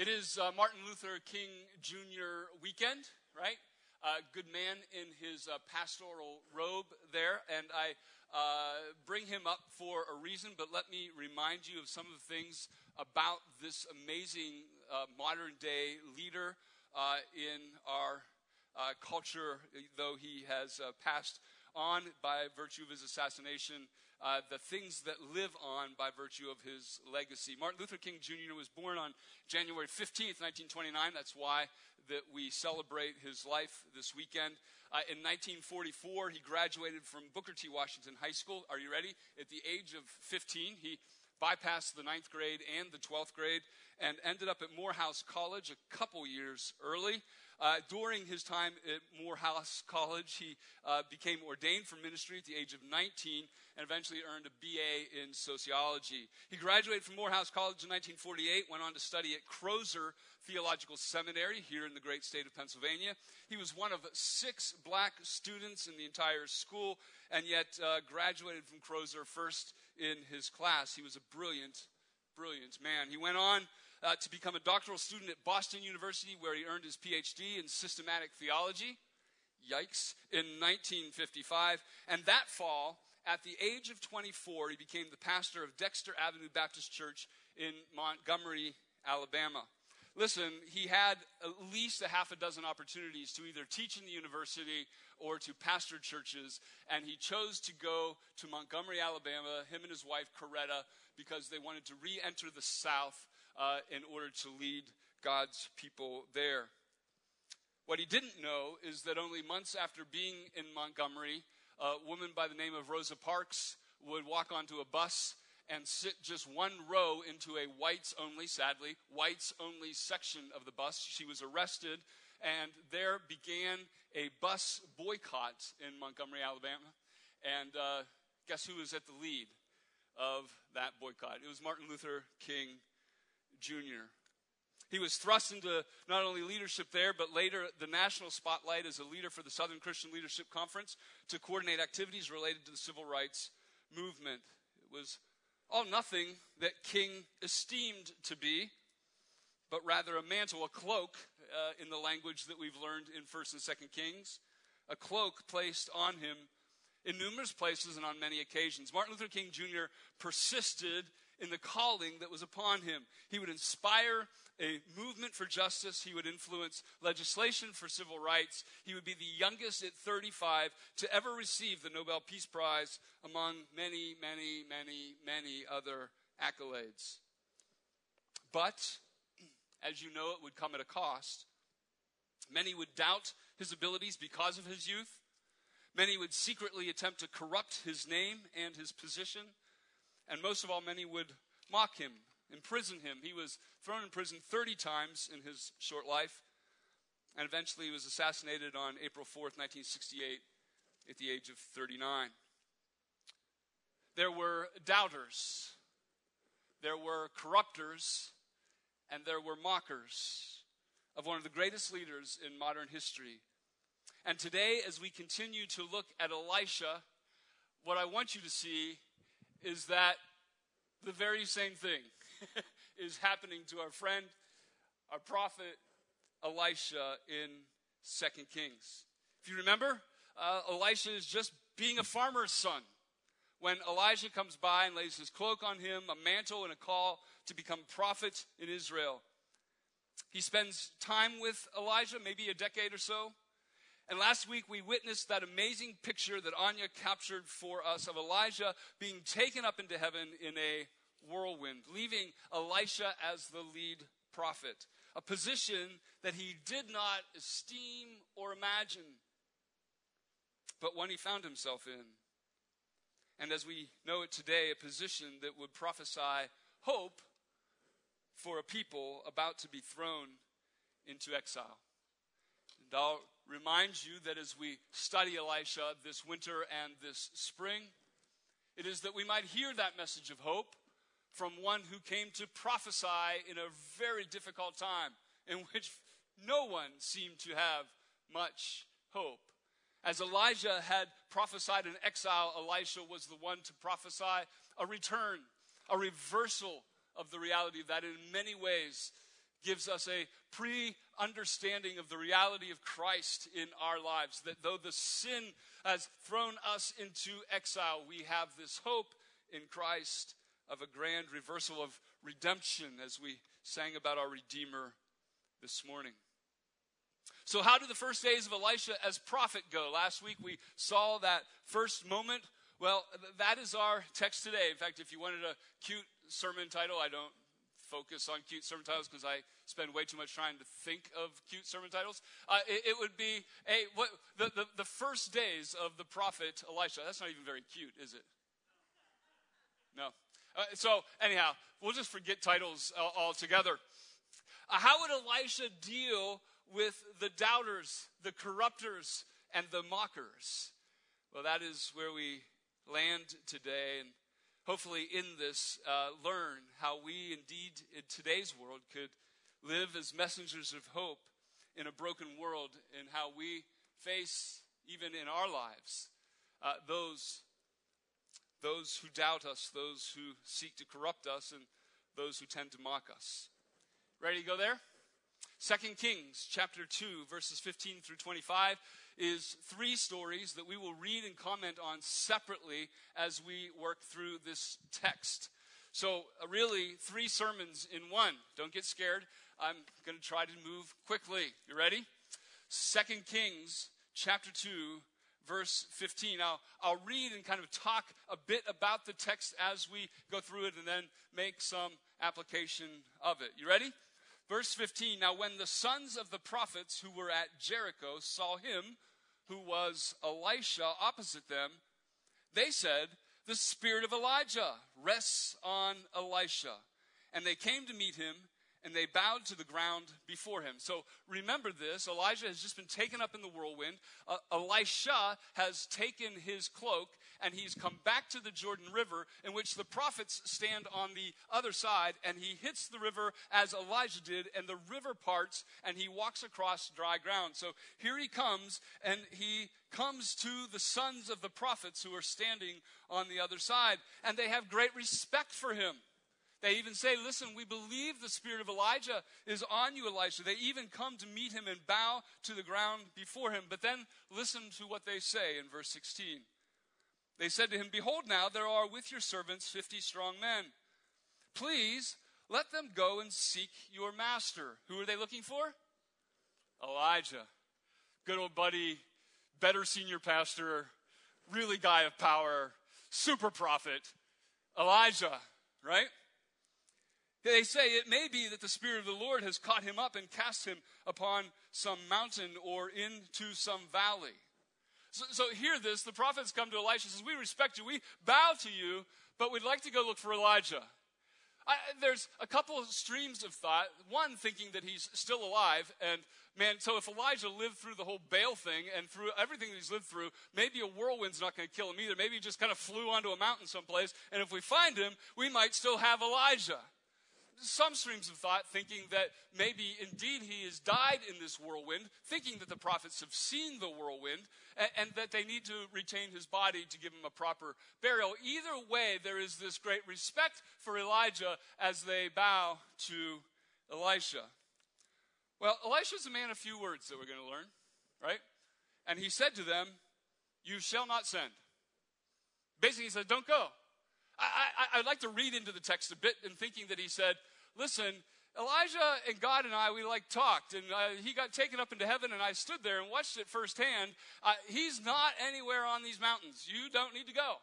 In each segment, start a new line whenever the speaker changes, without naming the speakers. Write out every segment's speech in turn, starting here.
It is uh, Martin Luther King Jr. weekend, right? Uh, good man in his uh, pastoral robe there, and I uh, bring him up for a reason, but let me remind you of some of the things about this amazing uh, modern day leader uh, in our culture, though he has passed on by virtue of his assassination uh, the things that live on by virtue of his legacy. Martin Luther King Jr. was born on January 15th, 1929. That's why that we celebrate his life this weekend. Uh, in 1944, he graduated from Booker T. Washington High School. Are you ready? At the age of 15, he bypassed the ninth grade and the 12th grade and ended up at Morehouse College a couple years early. Uh, during his time at Morehouse College, he uh, became ordained for ministry at the age of 19 and eventually earned a BA in sociology. He graduated from Morehouse College in 1948, went on to study at Crozer Theological Seminary here in the great state of Pennsylvania. He was one of six black students in the entire school, and yet uh, graduated from Crozer first in his class. He was a brilliant, brilliant man. He went on uh, to become a doctoral student at Boston University, where he earned his PhD in systematic theology. Yikes. In 1955. And that fall, at the age of 24, he became the pastor of Dexter Avenue Baptist Church in Montgomery, Alabama. Listen, he had at least a half a dozen opportunities to either teach in the university or to pastor churches, and he chose to go to Montgomery, Alabama, him and his wife, Coretta, because they wanted to re enter the South uh, in order to lead God's people there. What he didn't know is that only months after being in Montgomery, a woman by the name of Rosa Parks would walk onto a bus and sit just one row into a whites only, sadly, whites only section of the bus. She was arrested, and there began a bus boycott in Montgomery, Alabama. And uh, guess who was at the lead of that boycott? It was Martin Luther King Jr. He was thrust into not only leadership there, but later the national spotlight as a leader for the Southern Christian Leadership Conference to coordinate activities related to the civil rights movement. It was all nothing that King esteemed to be, but rather a mantle, a cloak, uh, in the language that we've learned in 1st and 2nd Kings, a cloak placed on him in numerous places and on many occasions. Martin Luther King Jr. persisted in the calling that was upon him. He would inspire a movement for justice. He would influence legislation for civil rights. He would be the youngest at 35 to ever receive the Nobel Peace Prize among many, many, many, many other accolades. But, as you know, it would come at a cost. Many would doubt his abilities because of his youth. Many would secretly attempt to corrupt his name and his position. And most of all, many would mock him, imprison him. He was thrown in prison 30 times in his short life, and eventually he was assassinated on April 4th, 1968, at the age of 39. There were doubters, there were corruptors, and there were mockers of one of the greatest leaders in modern history. And today, as we continue to look at Elisha, what I want you to see is that the very same thing is happening to our friend, our prophet Elisha in Second Kings. If you remember, uh, Elisha is just being a farmer's son. When Elijah comes by and lays his cloak on him, a mantle, and a call to become prophet in Israel, he spends time with Elijah, maybe a decade or so. And last week we witnessed that amazing picture that Anya captured for us of Elijah being taken up into heaven in a whirlwind, leaving Elisha as the lead prophet, a position that he did not esteem or imagine, but one he found himself in. And as we know it today, a position that would prophesy hope for a people about to be thrown into exile. And remind you that as we study Elisha this winter and this spring, it is that we might hear that message of hope from one who came to prophesy in a very difficult time in which no one seemed to have much hope. As Elijah had prophesied in exile, Elisha was the one to prophesy a return, a reversal of the reality that in many ways gives us a pre understanding of the reality of Christ in our lives. That though the sin has thrown us into exile, we have this hope in Christ of a grand reversal of redemption as we sang about our Redeemer this morning. So, how do the first days of Elisha as prophet go? Last week we saw that first moment. Well, that is our text today. In fact, if you wanted a cute sermon title, I don't focus on cute sermon titles because I spend way too much trying to think of cute sermon titles. Uh, it, it, would be a what the, the, the first days of the prophet Elisha. That's not even very cute, is it? No. Uh, so anyhow, we'll just forget titles altogether. Uh, how would Elisha deal with the doubters, the corruptors, and the mockers? Well, that is where we land today, and hopefully in this, uh, learn how we indeed in today's world could live as messengers of hope in a broken world, and how we face, even in our lives, uh, those those who doubt us, those who seek to corrupt us, and those who tend to mock us. Ready to go there? 2 Kings chapter 2 verses 15 through 25 is three stories that we will read and comment on separately as we work through this text. So, uh, really, three sermons in one. Don't get scared. I'm going to try to move quickly. You ready? 2 Kings chapter 2 verse 15. Now, I'll read and kind of talk a bit about the text as we go through it and then make some application of it. You ready? Verse 15 Now, when the sons of the prophets who were at Jericho saw him, who was Elisha, opposite them, they said, The spirit of Elijah rests on Elisha. And they came to meet him and they bowed to the ground before him. So remember this Elijah has just been taken up in the whirlwind. Uh, Elisha has taken his cloak and he's come back to the Jordan River, in which the prophets stand on the other side, and he hits the river as Elijah did, and the river parts, and he walks across dry ground. So here he comes, and he comes to the sons of the prophets who are standing on the other side, and they have great respect for him. They even say, Listen, we believe the spirit of Elijah is on you, Elisha. They even come to meet him and bow to the ground before him. But then listen to what they say in verse 16. They said to him, Behold, now there are with your servants fifty strong men. Please let them go and seek your master. Who are they looking for? Elijah. Good old buddy, better senior pastor, really guy of power, super prophet, Elijah, right? They say it may be that the Spirit of the Lord has caught him up and cast him upon some mountain or into some valley. So, so hear this. The prophets come to Elisha and says, We respect you. We bow to you, but we'd like to go look for Elijah. I, there's a couple of streams of thought. One thinking that he's still alive, and man, so if Elijah lived through the whole Baal thing and through everything that he's lived through, maybe a whirlwind's not going to kill him either. Maybe he just kind of flew onto a mountain someplace, and if we find him, we might still have Elijah some streams of thought thinking that maybe indeed he has died in this whirlwind, thinking that the prophets have seen the whirlwind and, and, that they need to retain his body to give him a proper burial. Either way, there is this great respect for Elijah as they bow to Elisha. Well, Elisha is a man of few words that we're going to learn, right? And he said to them, You shall not send. Basically, he said, Don't go. I, would like to read into the text a bit in thinking that he said, listen, Elijah and God and I, we like talked, and uh, he got taken up into heaven, and I stood there and watched it firsthand. Uh, he's not anywhere on these mountains. You don't need to go.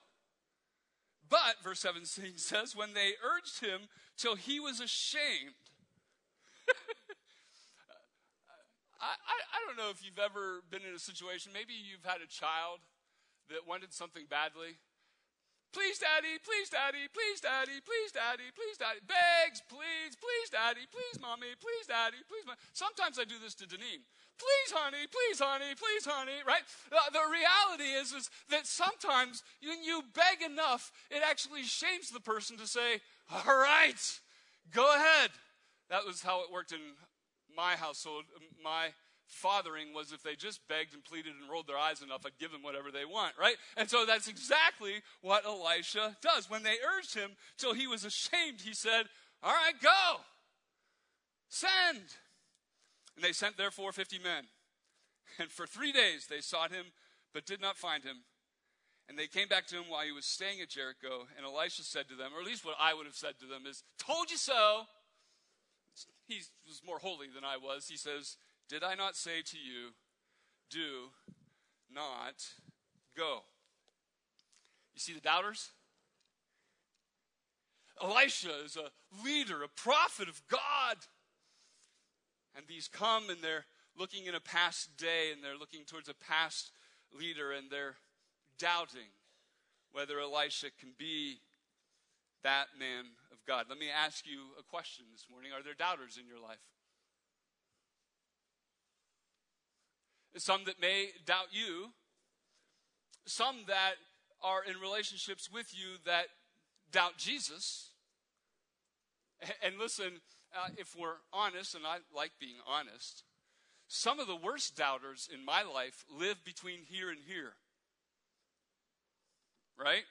But, verse 17 says, when they urged him till he was ashamed. I, I, I don't know if you've ever been in a situation, maybe you've had a child that wanted something badly, Please, daddy, please, daddy, please, daddy, please, daddy, please, daddy. Begs, please, please, daddy, please, mommy, please, daddy, please, mommy. Sometimes I do this to Deneen. Please, honey, please, honey, please, honey, right? Uh, the reality is, is that sometimes when you beg enough, it actually shames the person to say, all right, go ahead. That was how it worked in my household. My fathering was if they just begged and pleaded and rolled their eyes enough, I'd give them whatever they want, right? And so that's exactly what Elisha does. When they urged him till he was ashamed, he said, All right, go. Send! And they sent therefore fifty men. And for three days they sought him, but did not find him. And they came back to him while he was staying at Jericho. And Elisha said to them, or at least what I would have said to them is, Told you so. He was more holy than I was. He says, Did I not say to you, Do not go? You see the doubters? Elisha is a leader, a prophet of God. And these come and they're looking in a past day and they're looking towards a past leader and they're doubting whether Elisha can be that man of God. Let me ask you a question this morning. Are there doubters in your life? Some that may doubt you, some that are in relationships with you that doubt Jesus. And listen, uh, if we're honest, and I like being honest, some of the worst doubters in my life live between here and here. Right?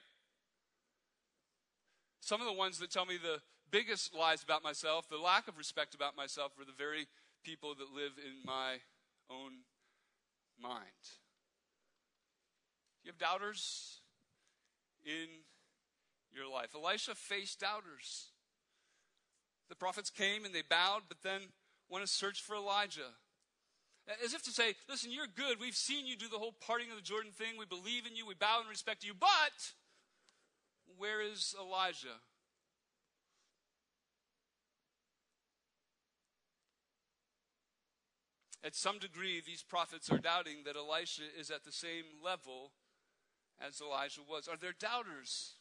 Some of the ones that tell me the biggest lies about myself, the lack of respect about myself, are the very people that live in my own mind. You have doubters in your life. Elisha faced doubters. The prophets came and they bowed, but then went to search for Elijah. As if to say, listen, you're good. We've seen you do the whole parting of the Jordan thing. We believe in you. We bow and respect you. But where is Elijah? At some degree, these prophets are doubting that Elisha is at the same level as Elijah was. Are there doubters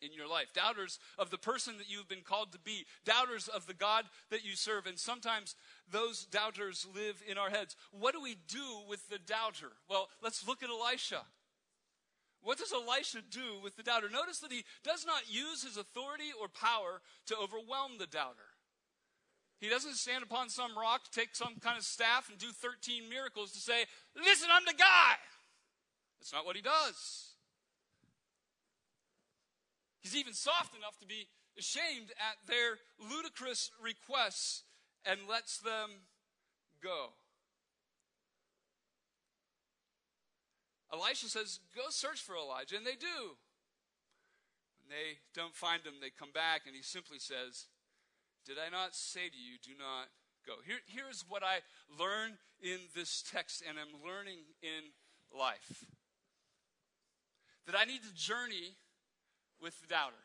in your life? Doubters of the person that you've been called to be, doubters of the God that you serve. And sometimes those doubters live in our heads. What do we do with the doubter? Well, let's look at Elisha. What does Elisha do with the doubter? Notice that he does not use his authority or power to overwhelm the doubter. He doesn't stand upon some rock, take some kind of staff, and do 13 miracles to say, Listen, I'm the guy. That's not what he does. He's even soft enough to be ashamed at their ludicrous requests and lets them go. Elisha says, Go search for Elijah, and they do. When they don't find him, they come back, and he simply says, Did I not say to you, do not go? Here, here's what I learn in this text, and I'm learning in life that I need to journey with the doubter.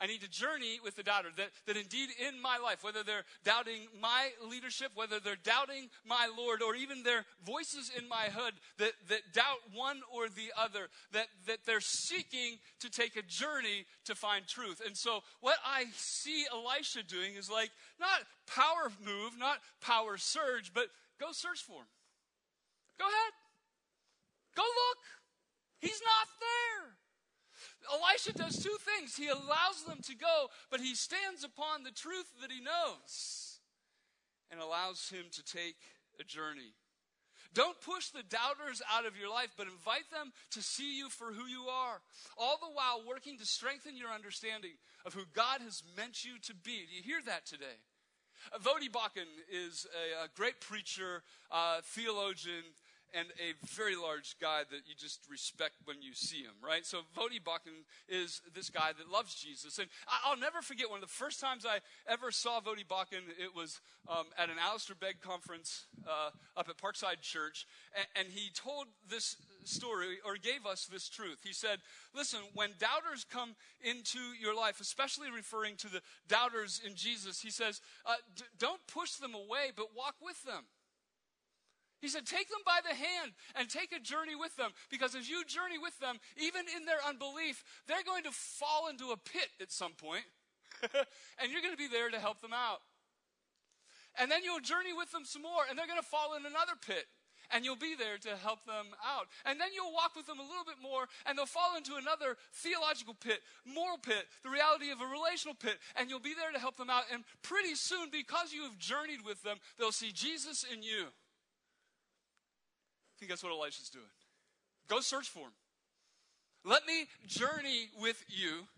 I need to journey with the doubter. That, that indeed in my life, whether they're doubting my leadership, whether they're doubting my Lord, or even their voices in my hood that, that doubt one or the other, that, that they're seeking to take a journey to find truth. And so what I see Elisha doing is like not power move, not power surge, but go search for him. Go ahead. Go look. He's not there. Elisha does two things. He allows them to go, but he stands upon the truth that he knows and allows him to take a journey. Don't push the doubters out of your life, but invite them to see you for who you are. All the while working to strengthen your understanding of who God has meant you to be. Do you hear that today? Voddie Baucham is a, a great preacher, uh, theologian, and a very large guy that you just respect when you see him, right? So Voddie Baucham is this guy that loves Jesus. And I'll never forget one of the first times I ever saw Voddie Baucham, it was um, at an Alistair Begg conference uh, up at Parkside Church. And, and he told this story or gave us this truth. He said, Listen, when doubters come into your life, especially referring to the doubters in Jesus, he says, uh, d- Don't push them away, but walk with them. He said, Take them by the hand and take a journey with them because as you journey with them, even in their unbelief, they're going to fall into a pit at some point, and you're going to be there to help them out. And then you'll journey with them some more, and they're going to fall in another pit, and you'll be there to help them out. And then you'll walk with them a little bit more, and they'll fall into another theological pit, moral pit, the reality of a relational pit, and you'll be there to help them out. And pretty soon, because you have journeyed with them, they'll see Jesus in you. I think that's what Elisha's doing. Go search for him. Let me journey with you.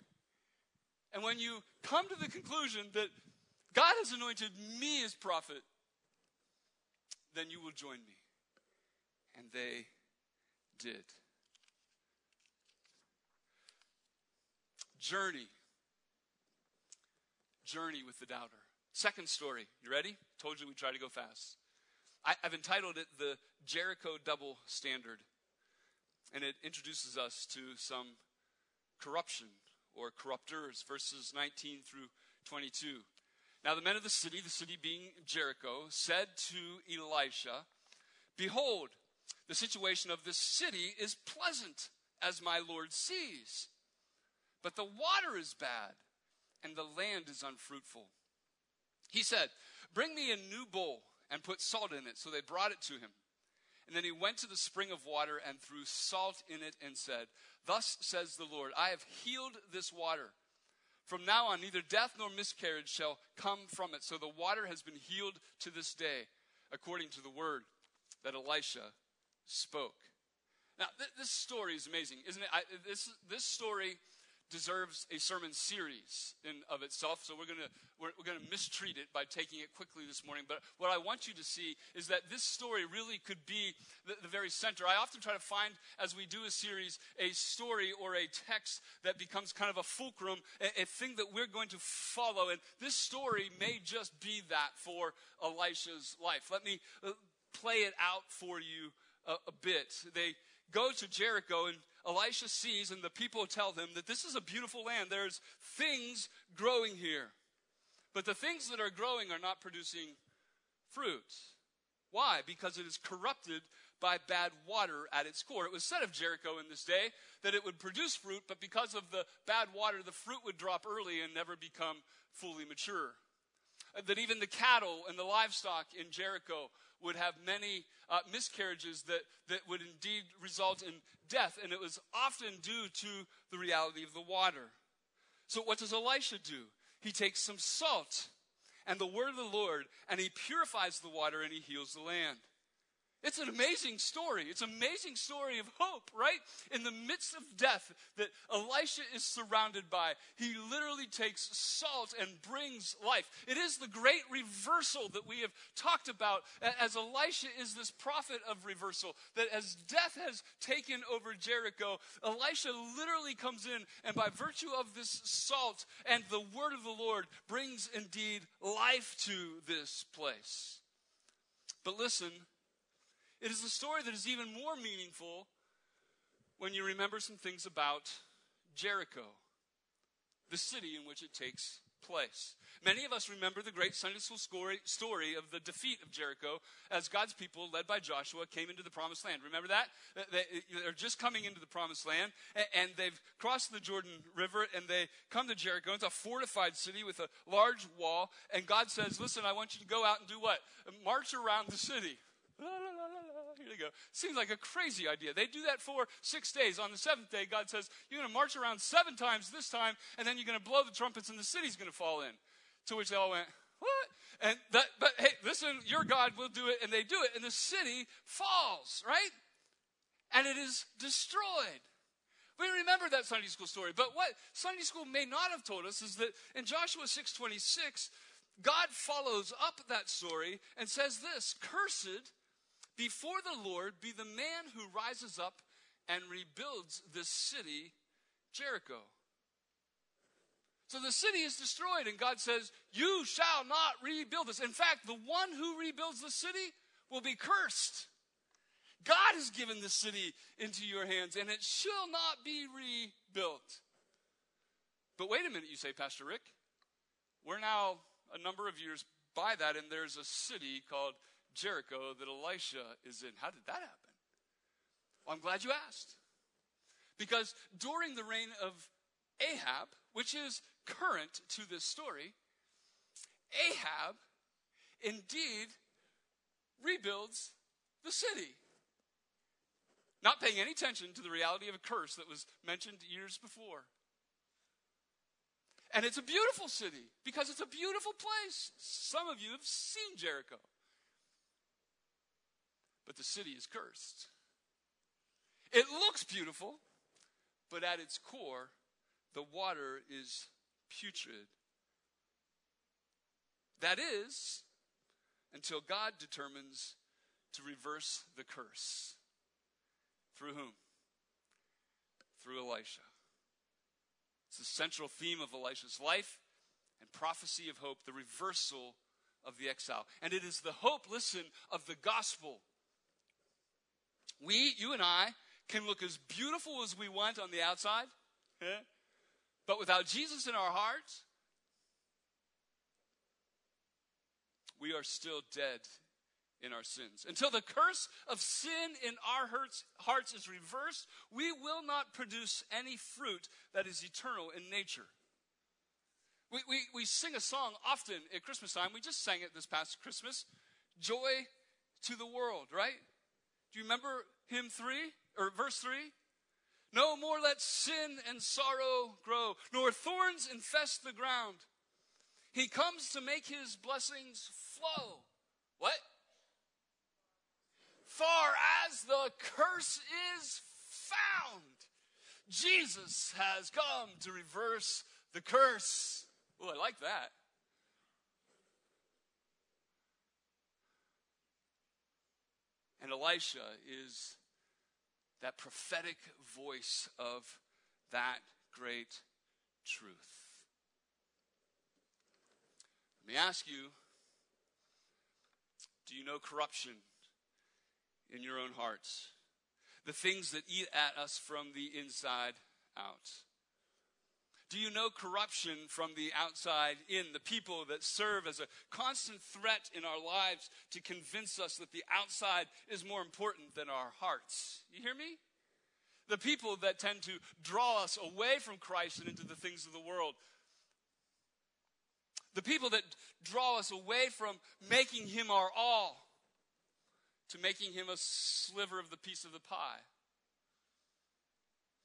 And when you come to the conclusion that God has anointed me as prophet, then you will join me. And they did. Journey. Journey with the doubter. Second story. You ready? Told you we try to go fast. I, have entitled it The Jericho Double Standard. And it introduces us to some corruption or corruptors, verses 19 through 22. Now, the men of the city, the city being Jericho, said to Elisha, Behold, the situation of this city is pleasant, as my Lord sees. But the water is bad, and the land is unfruitful. He said, Bring me a new bowl and put salt in it. So they brought it to him. And then he went to the spring of water and threw salt in it and said, Thus says the Lord, I have healed this water. From now on, neither death nor miscarriage shall come from it. So the water has been healed to this day, according to the word that Elisha spoke. Now, th- this story is amazing, isn't it? I, this, this story deserves a sermon series in of itself so we're going to we're, we're going to mistreat it by taking it quickly this morning. But what i want you to see is that this story really could be the, the very center. I often try to find as we do a series a story or a text that becomes kind of a fulcrum a, a thing that we're going to follow. And this story may just be that for elisha's life. Let me uh, play it out for you a, a bit. They go to jericho and Elisha sees, and the people tell him that this is a beautiful land. There's things growing here. But the things that are growing are not producing fruit. Why? Because it is corrupted by bad water at its core. It was said of Jericho in this day that it would produce fruit, but because of the bad water, the fruit would drop early and never become fully mature. That even the cattle and the livestock in Jericho would have many uh, miscarriages that, that would indeed result in death, and it was often due to the reality of the water. So, what does Elisha do? He takes some salt and the word of the Lord, and he purifies the water and he heals the land. It's an amazing story. It's an amazing story of hope, right? In the midst of death that Elisha is surrounded by, he literally takes salt and brings life. It is the great reversal that we have talked about as Elisha is this prophet of reversal. That as death has taken over Jericho, Elisha literally comes in and by virtue of this salt and the word of the Lord brings indeed life to this place. But listen, it is a story that is even more meaningful when you remember some things about Jericho, the city in which it takes place. Many of us remember the great Sunday school story of the defeat of Jericho as God's people, led by Joshua, came into the promised land. Remember that? They're just coming into the promised land, and they've crossed the Jordan River, and they come to Jericho. It's a fortified city with a large wall, and God says, Listen, I want you to go out and do what? March around the city. Here they go. Seems like a crazy idea. They do that for six days. On the seventh day, God says, You're going to march around seven times this time, and then you're going to blow the trumpets, and the city's going to fall in. To which they all went, What? And that, but hey, listen, your God will do it. And they do it, and the city falls, right? And it is destroyed. We remember that Sunday school story. But what Sunday school may not have told us is that in Joshua 6:26, God follows up that story and says this, cursed before the Lord be the man who rises up and rebuilds this city, Jericho. So the city is destroyed, and God says, You shall not rebuild this. In fact, the one who rebuilds the city will be cursed. God has given the city into your hands, and it shall not be rebuilt. But wait a minute, you say, Pastor Rick. We're now a number of years by that, and there's a city called Jericho that Elisha is in. How did that happen? Well, I'm glad you asked. Because during the reign of Ahab, which is current to this story, Ahab indeed rebuilds the city. Not paying any attention to the reality of a curse that was mentioned years before. And it's a beautiful city because it's a beautiful place. Some of you have seen Jericho but the city is cursed. It looks beautiful, but at its core, the water is putrid. That is, until God determines to reverse the curse. Through whom? Through Elisha. It's the central theme of Elisha's life and prophecy of hope, the reversal of the exile. And it is the hope, listen, of the gospel. We, you and I, can look as beautiful as we want on the outside, but without Jesus in our hearts, we are still dead in our sins. Until the curse of sin in our hearts is reversed, we will not produce any fruit that is eternal in nature. We, we, we sing a song often at Christmas time. We just sang it this past Christmas Joy to the world, right? Do you remember hymn 3 or verse 3? No more let sin and sorrow grow, nor thorns infest the ground. He comes to make his blessings flow. What? Far as the curse is found, Jesus has come to reverse the curse. Oh, I like that. And Elisha is that prophetic voice of that great truth. Let me ask you do you know corruption in your own hearts? The things that eat at us from the inside out. Do you know corruption from the outside in? The people that serve as a constant threat in our lives to convince us that the outside is more important than our hearts. You hear me? The people that tend to draw us away from Christ and into the things of the world. The people that draw us away from making him our all to making him a sliver of the piece of the pie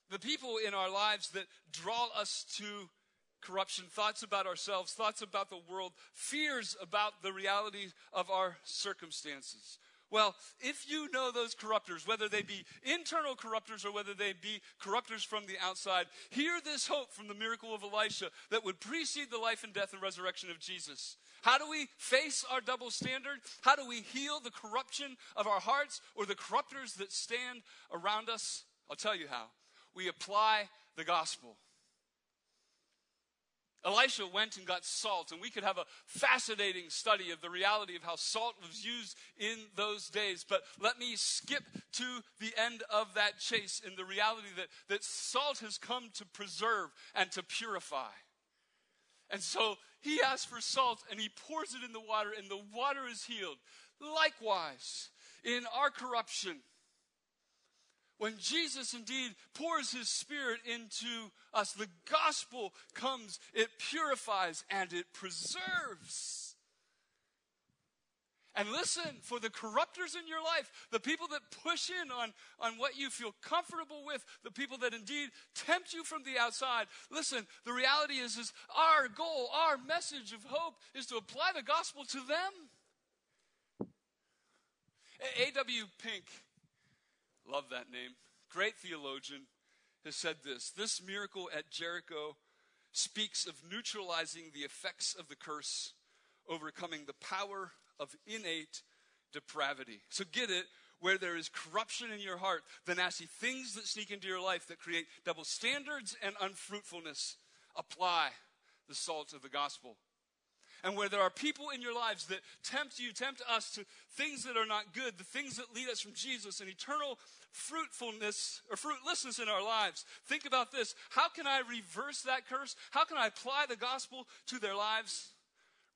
the people in our lives that draw us to corruption, thoughts about ourselves, thoughts about the world, fears about the reality of our circumstances. Well, if you know those corruptors, whether they be internal corruptors or whether they be corruptors from the outside, hear this hope from the miracle of Elisha that would precede the life and death and resurrection of Jesus. How do we face our double standard? How do we heal the corruption of our hearts or the corruptors that stand around us? I'll tell you how we apply the gospel. Elisha went and got salt, and we could have a fascinating study of the reality of how salt was used in those days. But let me skip to the end of that chase in the reality that, that salt has come to preserve and to purify. And so he asks for salt and he pours it in the water, and the water is healed. Likewise, in our corruption, when Jesus indeed pours his spirit into us, the gospel comes, it purifies and it preserves. And listen, for the corruptors in your life, the people that push in on, on what you feel comfortable with, the people that indeed tempt you from the outside, listen, the reality is, is our goal, our message of hope is to apply the gospel to them. A.W. Pink love that name, great theologian, has said this This miracle at Jericho speaks of neutralizing the effects of the curse, overcoming the power of innate depravity. So get it. Where there is corruption in your heart, the nasty things that sneak into your life that create double standards and unfruitfulness, apply the salt of the gospel and where there are people in your lives that tempt you, tempt us to things that are not good, the things that lead us from Jesus and eternal fruitfulness or fruitlessness in our lives. Think about this. How can I reverse that curse? How can I apply the gospel to their lives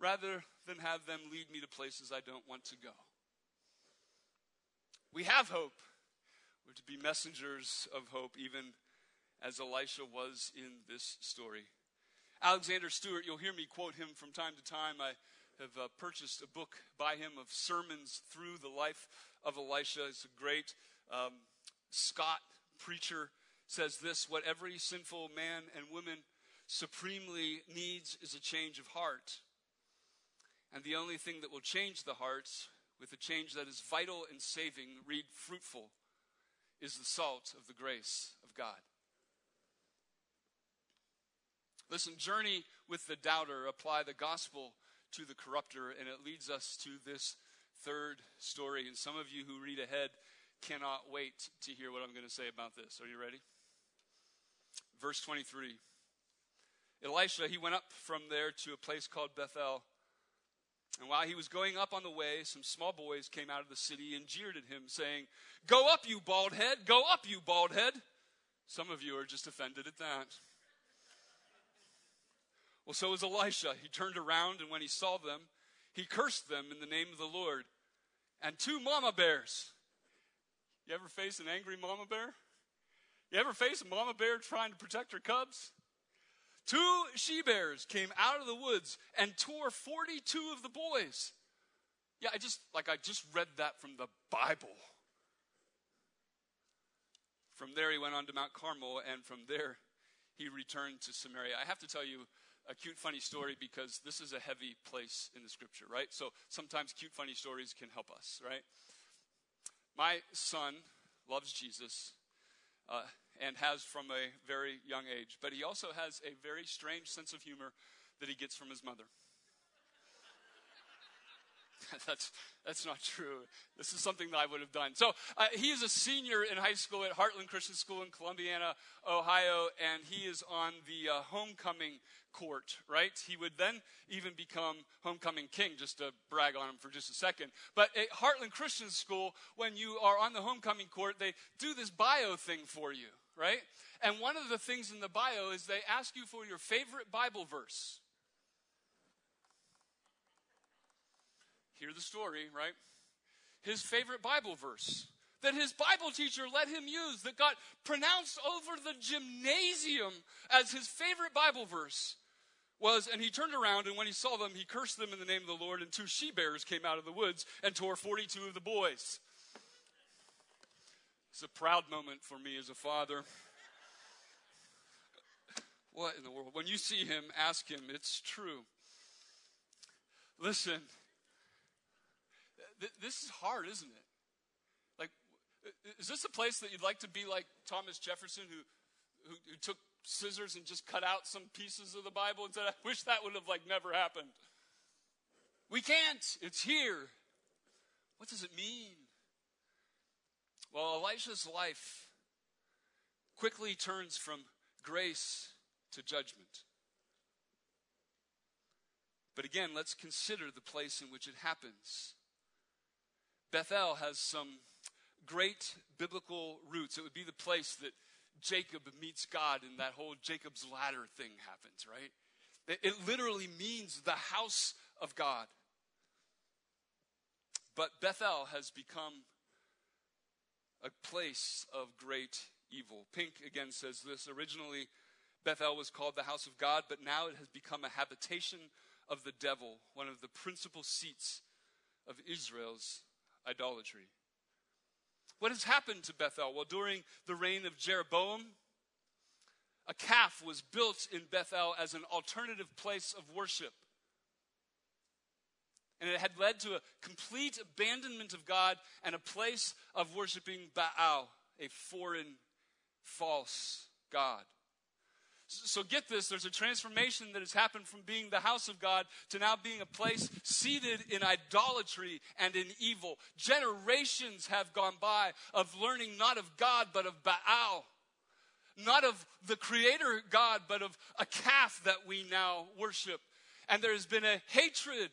rather than have them lead me to places I don't want to go? We have hope. We're to be messengers of hope, even as Elisha was in this story. Alexander Stewart, you'll hear me quote him from time to time. I have uh, purchased a book by him of sermons through the life of Elisha. It's a great um, Scott preacher says this what every sinful man and woman supremely needs is a change of heart. And the only thing that will change the hearts with a change that is vital and saving, read fruitful, is the salt of the grace of God. Listen, journey with the doubter, apply the gospel to the corrupter, and it leads us to this third story. And some of you who read ahead cannot wait to hear what I'm going to say about this. Are you ready? Verse 23. Elisha, he went up from there to a place called Bethel. And while he was going up on the way, some small boys came out of the city and jeered at him, saying, Go up, you bald head! Go up, you bald head! Some of you are just offended at that. Well, so was Elisha. He turned around, and when he saw them, he cursed them in the name of the Lord. And two mama bears. You ever face an angry mama bear? You ever face a mama bear trying to protect her cubs? Two she bears came out of the woods and tore 42 of the boys. Yeah, I just, like, I just read that from the Bible. From there, he went on to Mount Carmel, and from there, he returned to Samaria. I have to tell you a cute, funny story because this is a heavy place in the scripture, right? So sometimes cute, funny stories can help us, right? My son loves Jesus. Uh, and has from a very young age. But he also has a very strange sense of humor that he gets from his mother. that's, that's not true. This is something that I would have done. So uh, he is a senior in high school at Heartland Christian School in Columbiana, Ohio, and he is on the uh, homecoming court, right? He would then even become homecoming king, just to brag on him for just a second. But at Heartland Christian School, when you are on the homecoming court, they do this bio thing for you, right? And one of the things in the bio is they ask you for your favorite Bible verse. Hear the story, right? His favorite Bible verse that his Bible teacher let him use that got pronounced over the gymnasium as his favorite Bible verse was, and he turned around, and when he saw them, he cursed them in the name of the Lord, and two she bears came out of the woods and tore 42 of the boys. It's a proud moment for me as a father. What in the world? When you see him, ask him. It's true. Listen, th- this is hard, isn't it? Like, is this a place that you'd like to be like Thomas Jefferson, who, who, who took scissors and just cut out some pieces of the Bible and said, I wish that would have like never happened? We can't. It's here. What does it mean? Well, Elisha's life quickly turns from grace to judgment. But again, let's consider the place in which it happens. Bethel has some great biblical roots. It would be the place that Jacob meets God and that whole Jacob's ladder thing happens, right? It literally means the house of God. But Bethel has become a place of great evil. Pink again says this originally, Bethel was called the house of God, but now it has become a habitation of the devil, one of the principal seats of Israel's idolatry. What has happened to Bethel? Well, during the reign of Jeroboam, a calf was built in Bethel as an alternative place of worship. And it had led to a complete abandonment of God and a place of worshiping Baal, a foreign, false God. So get this there's a transformation that has happened from being the house of God to now being a place seated in idolatry and in evil. Generations have gone by of learning not of God, but of Baal. Not of the creator God, but of a calf that we now worship. And there has been a hatred,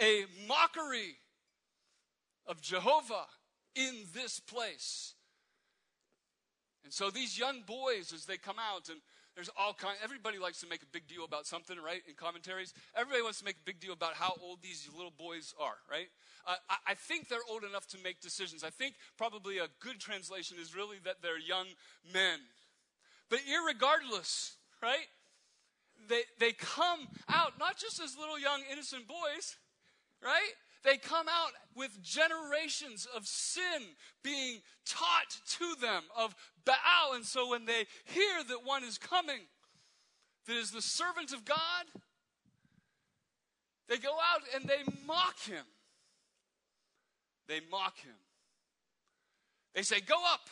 a mockery of Jehovah in this place. And so these young boys, as they come out and there's all kind. Everybody likes to make a big deal about something, right? In commentaries, everybody wants to make a big deal about how old these little boys are, right? Uh, I, I think they're old enough to make decisions. I think probably a good translation is really that they're young men. But irregardless, right? They they come out not just as little young innocent boys, right? They come out with generations of sin being taught to them, of Baal. And so when they hear that one is coming, that is the servant of God, they go out and they mock him. They mock him. They say, Go up.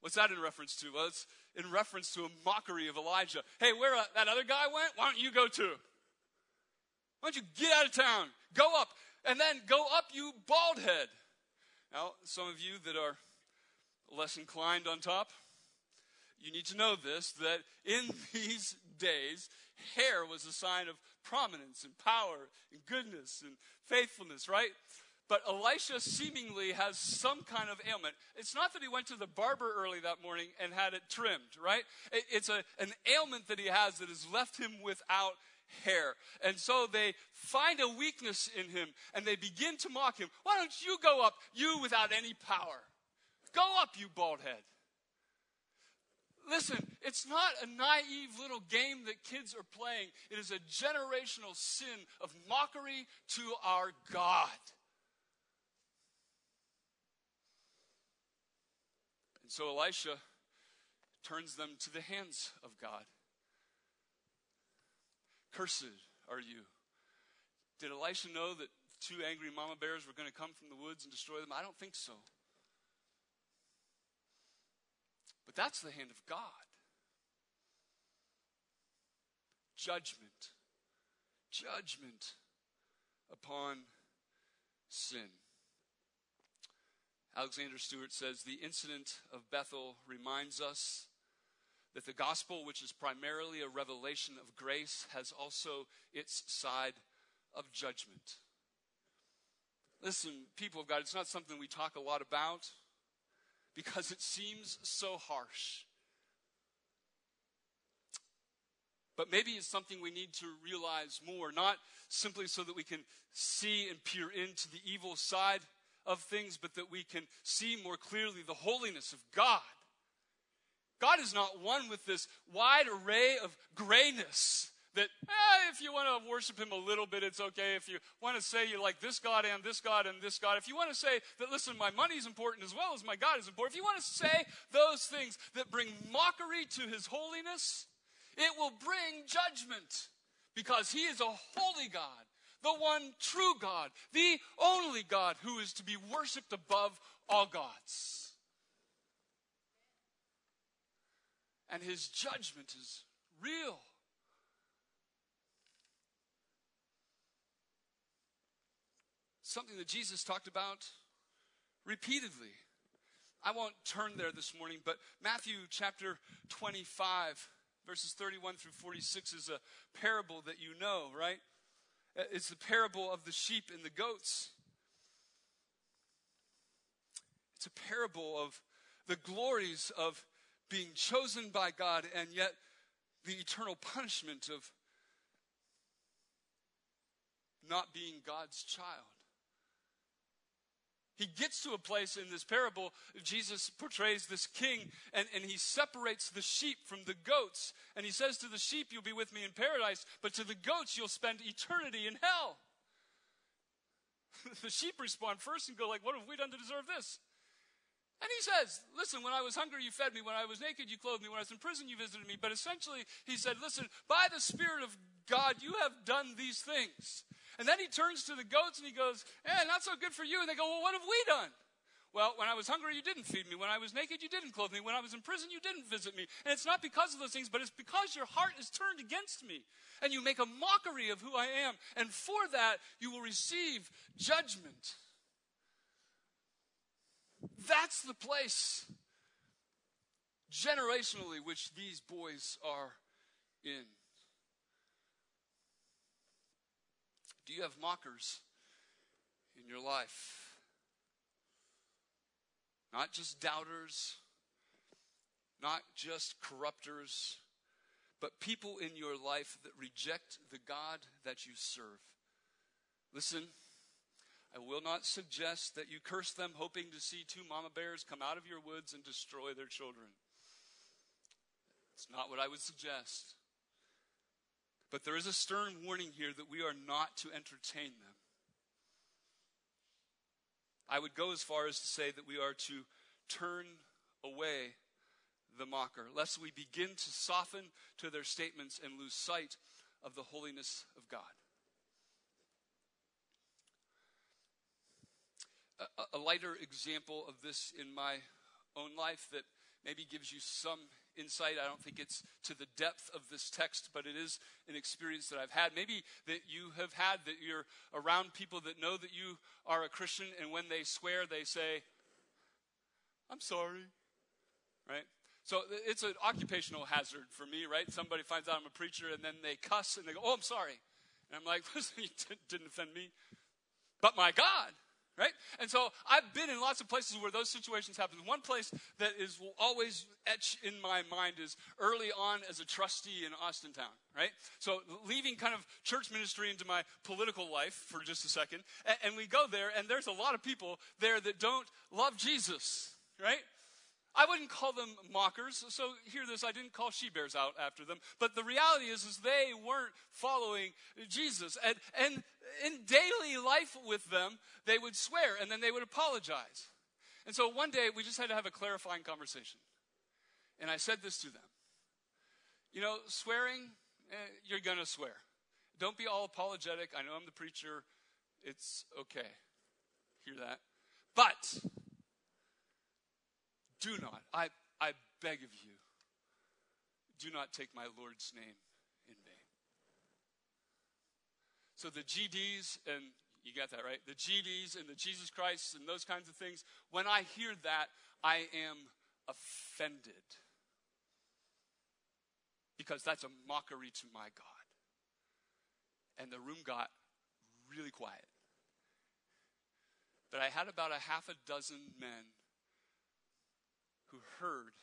What's that in reference to? Well, it's in reference to a mockery of Elijah. Hey, where uh, that other guy went, why don't you go too? Why don't you get out of town? Go up. And then go up, you bald head. Now, some of you that are less inclined on top, you need to know this that in these days, hair was a sign of prominence and power and goodness and faithfulness, right? But Elisha seemingly has some kind of ailment. It's not that he went to the barber early that morning and had it trimmed, right? It's a, an ailment that he has that has left him without hair. And so they find a weakness in him and they begin to mock him. Why don't you go up, you without any power? Go up, you bald head. Listen, it's not a naive little game that kids are playing. It is a generational sin of mockery to our God. And so Elisha turns them to the hands of God. Cursed are you. Did Elisha know that two angry mama bears were going to come from the woods and destroy them? I don't think so. But that's the hand of God. Judgment. Judgment upon sin. Alexander Stewart says the incident of Bethel reminds us that the gospel, which is primarily a revelation of grace, has also its side of judgment. Listen, people of God, it's not something we talk a lot about because it seems so harsh. But maybe it's something we need to realize more, not simply so that we can see and peer into the evil side of things, but that we can see more clearly the holiness of God. God is not one with this wide array of grayness that eh, if you want to worship him a little bit, it's okay. If you want to say you like this God and this God and this God, if you want to say that, listen, my money is important as well as my God is important, if you want to say those things that bring mockery to his holiness, it will bring judgment because he is a holy God, the one true God, the only God who is to be worshiped above all gods. And his judgment is real. something that Jesus talked about repeatedly. I won't turn there this morning, but Matthew chapter 25, verses 31 through 46 is a parable that you know, right? It's the parable of the sheep and the goats. It's a parable of the glories of being chosen by God and yet the eternal punishment of not being God's child. He gets to a place in this parable, Jesus portrays this king, and, and he separates the sheep from the goats. And he says to the sheep, You'll be with me in paradise, but to the goats, you'll spend eternity in hell. the sheep respond first and go, like, What have we done to deserve this? And he says, Listen, when I was hungry, you fed me. When I was naked, you clothed me. When I was in prison, you visited me. But essentially, he said, Listen, by the Spirit of God, you have done these things. And then he turns to the goats and he goes, Eh, not so good for you. And they go, Well, what have we done? Well, when I was hungry, you didn't feed me. When I was naked, you didn't clothe me. When I was in prison, you didn't visit me. And it's not because of those things, but it's because your heart is turned against me. And you make a mockery of who I am. And for that, you will receive judgment. That's the place, generationally, which these boys are in. Do you have mockers in your life? Not just doubters, not just corrupters, but people in your life that reject the God that you serve. Listen, I will not suggest that you curse them hoping to see two mama bears come out of your woods and destroy their children. It's not what I would suggest. But there is a stern warning here that we are not to entertain them. I would go as far as to say that we are to turn away the mocker, lest we begin to soften to their statements and lose sight of the holiness of God. A, a lighter example of this in my own life that maybe gives you some insight. I don't think it's to the depth of this text, but it is an experience that I've had. Maybe that you have had, that you're around people that know that you are a Christian, and when they swear, they say, I'm sorry. Right? So it's an occupational hazard for me, right? Somebody finds out I'm a preacher, and then they cuss and they go, Oh, I'm sorry. And I'm like, Listen, you didn't offend me, but my God right? And so I've been in lots of places where those situations happen. One place that is will always etch in my mind is early on as a trustee in Austintown, right? So leaving kind of church ministry into my political life for just a second, and, and we go there, and there's a lot of people there that don't love Jesus, right? I wouldn't call them mockers. So hear this, I didn't call she bears out after them. But the reality is, is they weren't following Jesus. And, and in daily life with them, they would swear and then they would apologize. And so one day we just had to have a clarifying conversation. And I said this to them. You know, swearing, eh, you're going to swear. Don't be all apologetic. I know I'm the preacher. It's okay. Hear that? But do not, I, I beg of you, do not take my Lord's name in vain. So the GDs, and you got that right? The GDs and the Jesus Christ and those kinds of things, when I hear that, I am offended. Because that's a mockery to my God. And the room got really quiet. But I had about a half a dozen men who heard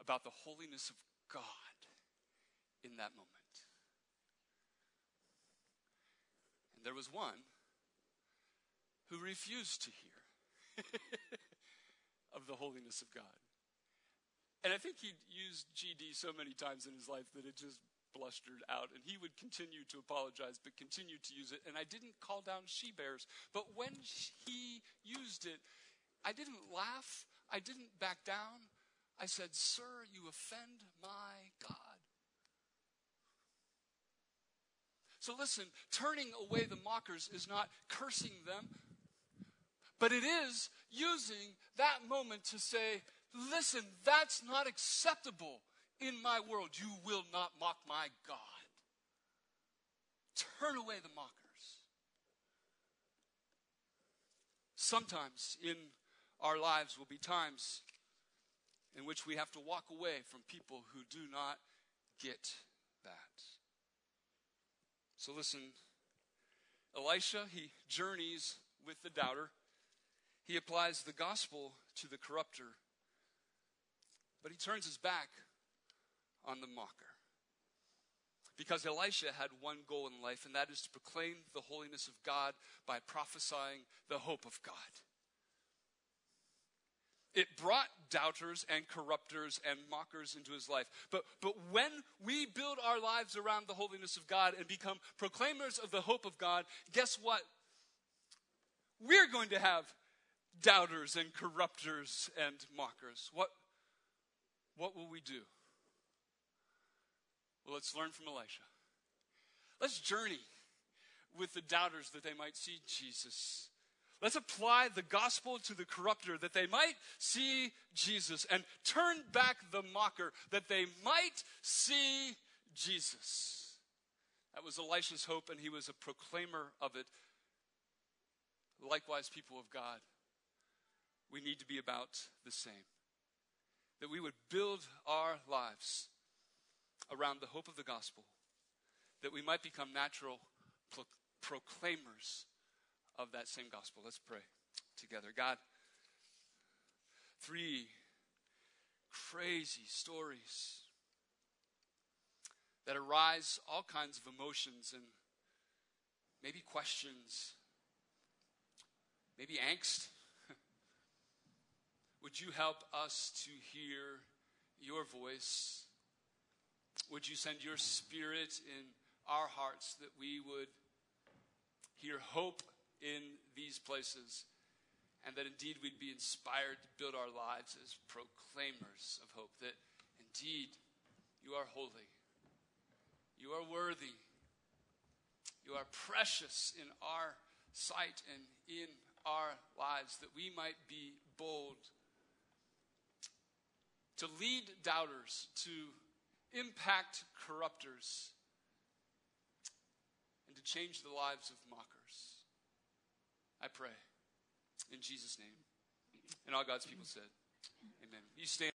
about the holiness of God in that moment. And there was one who refused to hear of the holiness of God. And I think he'd used GD so many times in his life that it just blustered out. And he would continue to apologize, but continue to use it. And I didn't call down she bears. But when he used it, I didn't laugh. I didn't back down. I said, Sir, you offend my God. So listen, turning away the mockers is not cursing them, but it is using that moment to say, listen, that's not acceptable in my world. You will not mock my God. Turn away the mockers. Sometimes in our lives will be times in which we have to walk away from people who do not get that. So listen, Elisha, he journeys with the doubter. He applies the gospel to the corrupter, but he turns his back on the mocker. Because Elisha had one goal in life, and that is to proclaim the holiness of God by prophesying the hope of God. It brought doubters and corrupters and mockers into his life. But, but when we build our lives around the holiness of God and become proclaimers of the hope of God, guess what? We're going to have doubters and corrupters and mockers. What, what will we do? Well, let's learn from Elisha. Let's journey with the doubters that they might see Jesus Let's apply the gospel to the corrupter that they might see Jesus and turn back the mocker that they might see Jesus. That was Elisha's hope, and he was a proclaimer of it. Likewise, people of God, we need to be about the same. That we would build our lives around the hope of the gospel, that we might become natural pro- proclaimers of that same gospel. Let's pray together. God, three crazy stories that arise all kinds of emotions and maybe questions, maybe angst. Would you help us to hear your voice? Would you send your spirit in our hearts that we would hear hope in these places, and that indeed we'd be inspired to build our lives as proclaimers of hope, that indeed you are holy, you are worthy, you are precious in our sight and in our lives, that we might be bold to lead doubters, to impact corruptors, and to change the lives of mockers. I pray in Jesus' name. And all God's people said, Amen. You stand.